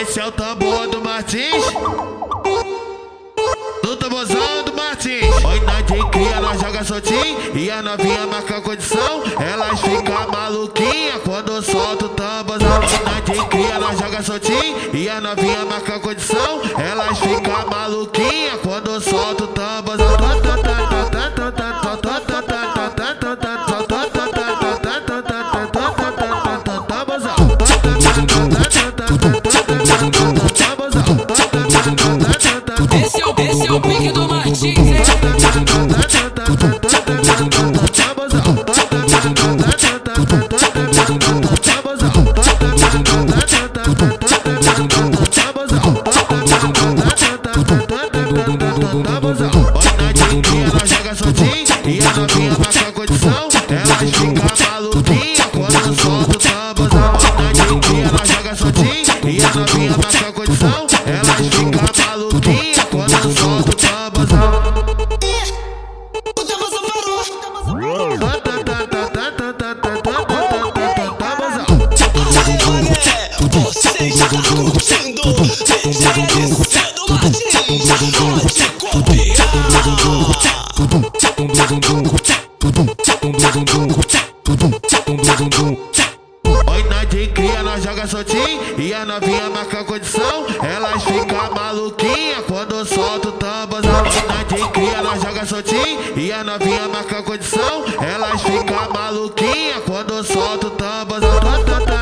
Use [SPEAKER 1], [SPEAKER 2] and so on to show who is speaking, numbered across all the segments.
[SPEAKER 1] Esse é o tambor do Martins. No tamborzão do Martins. Oi, Nadinha cria, ela joga soltinho. E a novinha marca condição. Elas ficam maluquinha quando solta o tamborzão. Oi, Nadinha cria, ela joga soltinho. E a novinha marca condição. Elas ficam maluquinha quando solta o tamborzão. A novinha marca condição. Elas ficam maluquinha quando solta o tambozão. Ela joga soltinho e a novinha marca condição. Elas ficam maluquinha quando solta o tambozão.
[SPEAKER 2] O Tamborzão parou. É, você está curtindo DJ do Martins. Pode
[SPEAKER 1] Oi, Nadinha cria, ela joga soltinho e a novinha marca condição. Elas ficam maluquinha quando solta o tambozão. Oi, Nadinha cria, ela joga soltinho e a novinha marca condição. Elas ficam maluquinha quando solta o tambozão.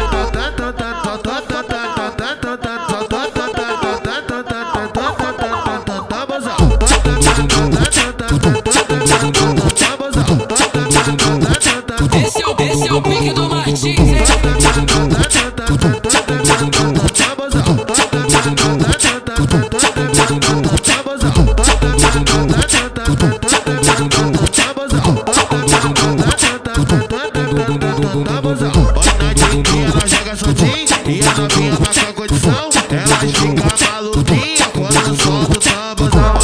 [SPEAKER 1] Ela joga soltinho e a novinha marca condição. Elas ficam maluquinha quando solta o tambozão.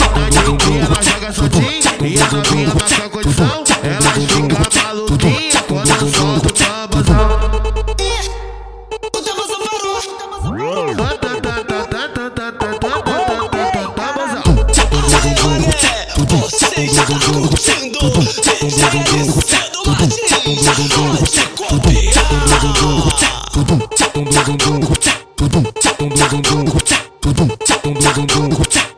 [SPEAKER 1] Ela joga soltinho e a novinha marca condição. Elas ficam maluquinha quando solta o tambozão.
[SPEAKER 2] O Tamborzão parou. É, você está tudo tchau, tchau, tchau, tchau,